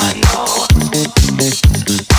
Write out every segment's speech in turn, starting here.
I know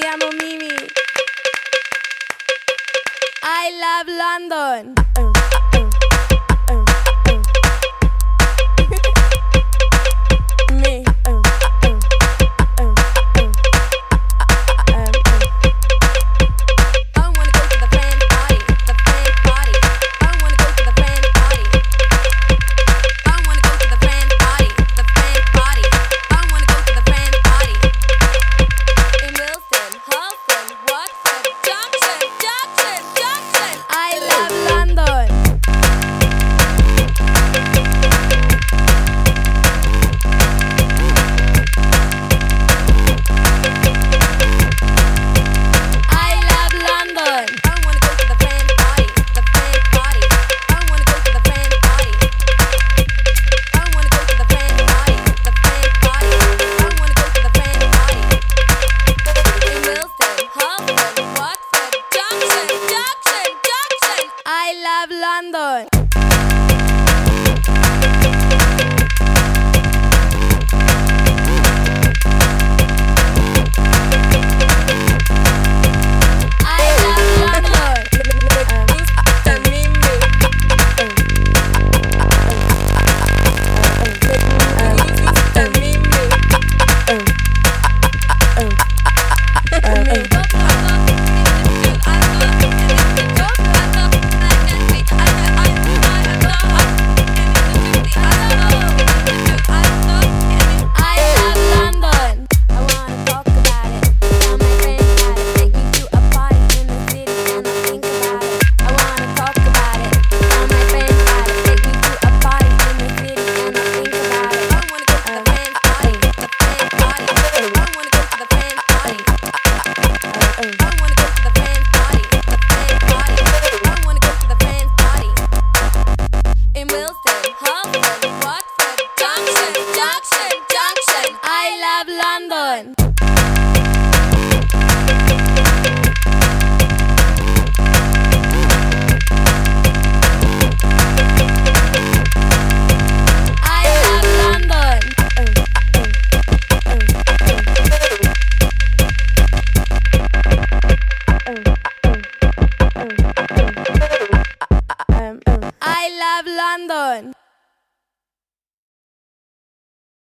Llamo Mimi. I love London.